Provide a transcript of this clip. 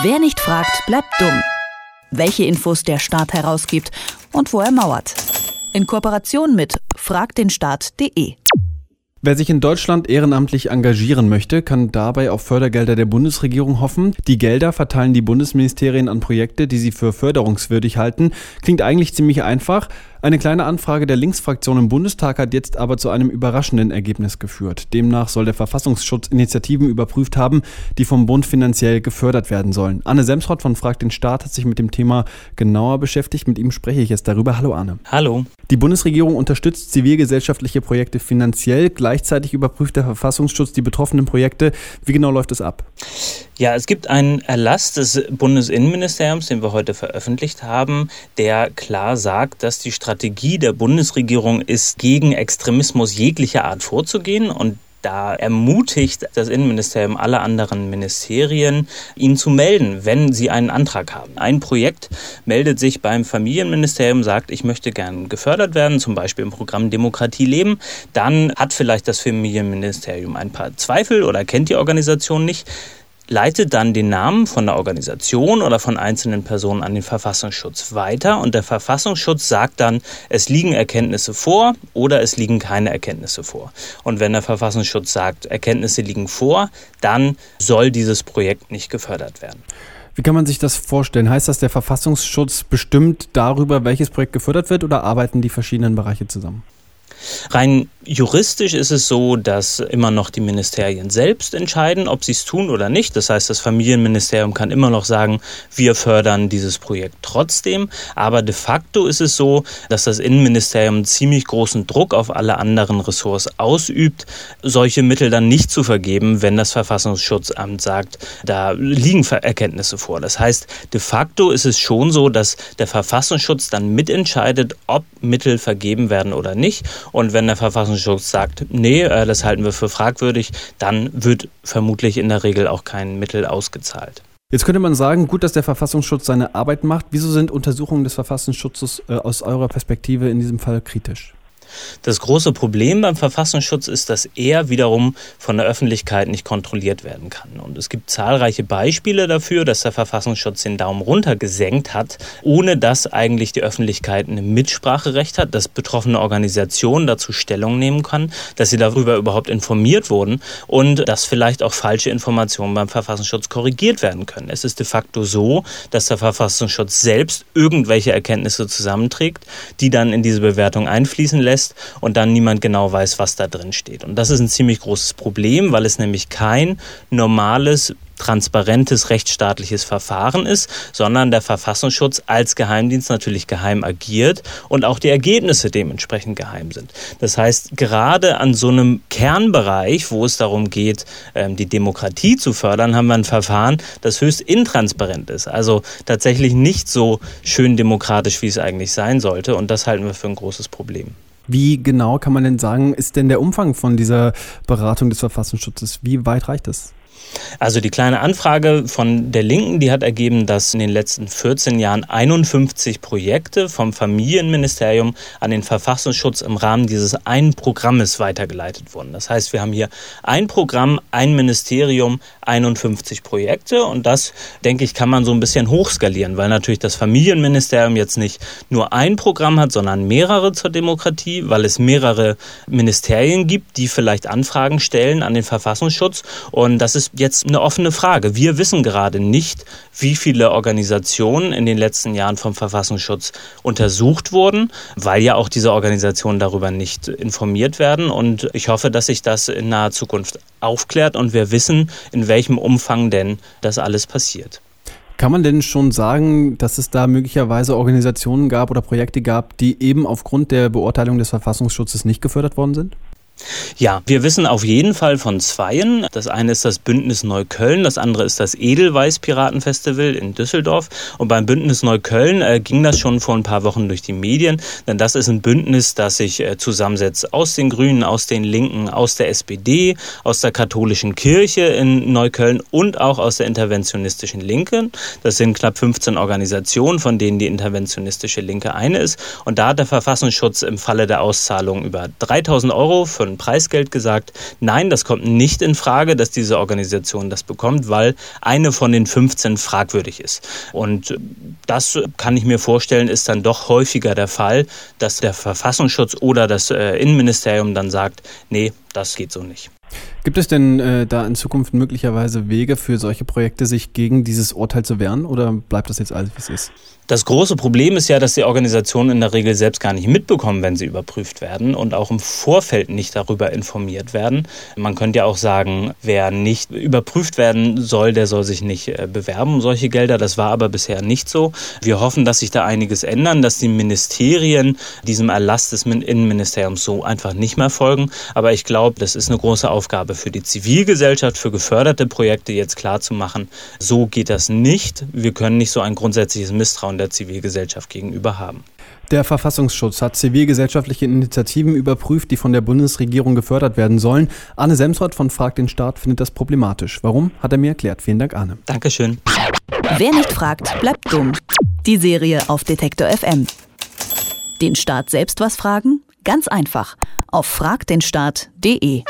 Wer nicht fragt, bleibt dumm. Welche Infos der Staat herausgibt und wo er mauert. In Kooperation mit fragdenstaat.de. Wer sich in Deutschland ehrenamtlich engagieren möchte, kann dabei auf Fördergelder der Bundesregierung hoffen. Die Gelder verteilen die Bundesministerien an Projekte, die sie für förderungswürdig halten. Klingt eigentlich ziemlich einfach. Eine kleine Anfrage der Linksfraktion im Bundestag hat jetzt aber zu einem überraschenden Ergebnis geführt. Demnach soll der Verfassungsschutz Initiativen überprüft haben, die vom Bund finanziell gefördert werden sollen. Anne Semsrott von Frag den Staat hat sich mit dem Thema genauer beschäftigt. Mit ihm spreche ich jetzt darüber. Hallo Anne. Hallo. Die Bundesregierung unterstützt zivilgesellschaftliche Projekte finanziell. Gleichzeitig überprüft der Verfassungsschutz die betroffenen Projekte. Wie genau läuft es ab? Ja, es gibt einen Erlass des Bundesinnenministeriums, den wir heute veröffentlicht haben, der klar sagt, dass die Strategie der Bundesregierung ist, gegen Extremismus jeglicher Art vorzugehen und da ermutigt das Innenministerium alle anderen Ministerien, ihn zu melden, wenn sie einen Antrag haben. Ein Projekt meldet sich beim Familienministerium, sagt, ich möchte gern gefördert werden, zum Beispiel im Programm Demokratie leben. Dann hat vielleicht das Familienministerium ein paar Zweifel oder kennt die Organisation nicht leitet dann den Namen von der Organisation oder von einzelnen Personen an den Verfassungsschutz weiter und der Verfassungsschutz sagt dann, es liegen Erkenntnisse vor oder es liegen keine Erkenntnisse vor. Und wenn der Verfassungsschutz sagt, Erkenntnisse liegen vor, dann soll dieses Projekt nicht gefördert werden. Wie kann man sich das vorstellen? Heißt das, der Verfassungsschutz bestimmt darüber, welches Projekt gefördert wird oder arbeiten die verschiedenen Bereiche zusammen? Rein juristisch ist es so, dass immer noch die Ministerien selbst entscheiden, ob sie es tun oder nicht. Das heißt, das Familienministerium kann immer noch sagen, wir fördern dieses Projekt trotzdem. Aber de facto ist es so, dass das Innenministerium ziemlich großen Druck auf alle anderen Ressorts ausübt, solche Mittel dann nicht zu vergeben, wenn das Verfassungsschutzamt sagt, da liegen Erkenntnisse vor. Das heißt, de facto ist es schon so, dass der Verfassungsschutz dann mitentscheidet, ob Mittel vergeben werden oder nicht. Und wenn der Verfassungsschutz sagt, nee, äh, das halten wir für fragwürdig, dann wird vermutlich in der Regel auch kein Mittel ausgezahlt. Jetzt könnte man sagen, gut, dass der Verfassungsschutz seine Arbeit macht. Wieso sind Untersuchungen des Verfassungsschutzes äh, aus eurer Perspektive in diesem Fall kritisch? Das große Problem beim Verfassungsschutz ist, dass er wiederum von der Öffentlichkeit nicht kontrolliert werden kann. Und es gibt zahlreiche Beispiele dafür, dass der Verfassungsschutz den Daumen runter gesenkt hat, ohne dass eigentlich die Öffentlichkeit ein Mitspracherecht hat, dass betroffene Organisationen dazu Stellung nehmen kann, dass sie darüber überhaupt informiert wurden und dass vielleicht auch falsche Informationen beim Verfassungsschutz korrigiert werden können. Es ist de facto so, dass der Verfassungsschutz selbst irgendwelche Erkenntnisse zusammenträgt, die dann in diese Bewertung einfließen lässt lässt und dann niemand genau weiß, was da drin steht. Und das ist ein ziemlich großes Problem, weil es nämlich kein normales transparentes rechtsstaatliches Verfahren ist, sondern der Verfassungsschutz als Geheimdienst natürlich geheim agiert und auch die Ergebnisse dementsprechend geheim sind. Das heißt, gerade an so einem Kernbereich, wo es darum geht, ähm, die Demokratie zu fördern, haben wir ein Verfahren, das höchst intransparent ist. Also tatsächlich nicht so schön demokratisch, wie es eigentlich sein sollte. Und das halten wir für ein großes Problem. Wie genau kann man denn sagen, ist denn der Umfang von dieser Beratung des Verfassungsschutzes? Wie weit reicht das? Also die kleine Anfrage von der Linken, die hat ergeben, dass in den letzten 14 Jahren 51 Projekte vom Familienministerium an den Verfassungsschutz im Rahmen dieses einen Programmes weitergeleitet wurden. Das heißt, wir haben hier ein Programm, ein Ministerium, 51 Projekte und das, denke ich, kann man so ein bisschen hochskalieren, weil natürlich das Familienministerium jetzt nicht nur ein Programm hat, sondern mehrere zur Demokratie, weil es mehrere Ministerien gibt, die vielleicht Anfragen stellen an den Verfassungsschutz und das ist jetzt eine offene Frage. Wir wissen gerade nicht, wie viele Organisationen in den letzten Jahren vom Verfassungsschutz untersucht wurden, weil ja auch diese Organisationen darüber nicht informiert werden. Und ich hoffe, dass sich das in naher Zukunft aufklärt und wir wissen, in welchem Umfang denn das alles passiert. Kann man denn schon sagen, dass es da möglicherweise Organisationen gab oder Projekte gab, die eben aufgrund der Beurteilung des Verfassungsschutzes nicht gefördert worden sind? Ja, wir wissen auf jeden Fall von zweien. Das eine ist das Bündnis Neukölln, das andere ist das Edelweiß Piratenfestival in Düsseldorf. Und beim Bündnis Neukölln äh, ging das schon vor ein paar Wochen durch die Medien, denn das ist ein Bündnis, das sich äh, zusammensetzt aus den Grünen, aus den Linken, aus der SPD, aus der katholischen Kirche in Neukölln und auch aus der interventionistischen Linken. Das sind knapp 15 Organisationen, von denen die interventionistische Linke eine ist. Und da hat der Verfassungsschutz im Falle der Auszahlung über 3000 Euro für an Preisgeld gesagt, nein, das kommt nicht in Frage, dass diese Organisation das bekommt, weil eine von den 15 fragwürdig ist. Und das kann ich mir vorstellen, ist dann doch häufiger der Fall, dass der Verfassungsschutz oder das äh, Innenministerium dann sagt, nee, das geht so nicht. Gibt es denn äh, da in Zukunft möglicherweise Wege für solche Projekte, sich gegen dieses Urteil zu wehren oder bleibt das jetzt alles, wie es ist? Das große Problem ist ja, dass die Organisationen in der Regel selbst gar nicht mitbekommen, wenn sie überprüft werden und auch im Vorfeld nicht darüber informiert werden. Man könnte ja auch sagen, wer nicht überprüft werden soll, der soll sich nicht äh, bewerben um solche Gelder. Das war aber bisher nicht so. Wir hoffen, dass sich da einiges ändern, dass die Ministerien diesem Erlass des Innenministeriums so einfach nicht mehr folgen. Aber ich glaube, das ist eine große Aufgabe für die Zivilgesellschaft, für geförderte Projekte jetzt klarzumachen, so geht das nicht. Wir können nicht so ein grundsätzliches Misstrauen der Zivilgesellschaft gegenüber haben. Der Verfassungsschutz hat zivilgesellschaftliche Initiativen überprüft, die von der Bundesregierung gefördert werden sollen. Arne Semsrott von Frag den Staat findet das problematisch. Warum, hat er mir erklärt. Vielen Dank, Arne. Dankeschön. Wer nicht fragt, bleibt dumm. Die Serie auf Detektor FM. Den Staat selbst was fragen? Ganz einfach. Auf fragdenstaat.de.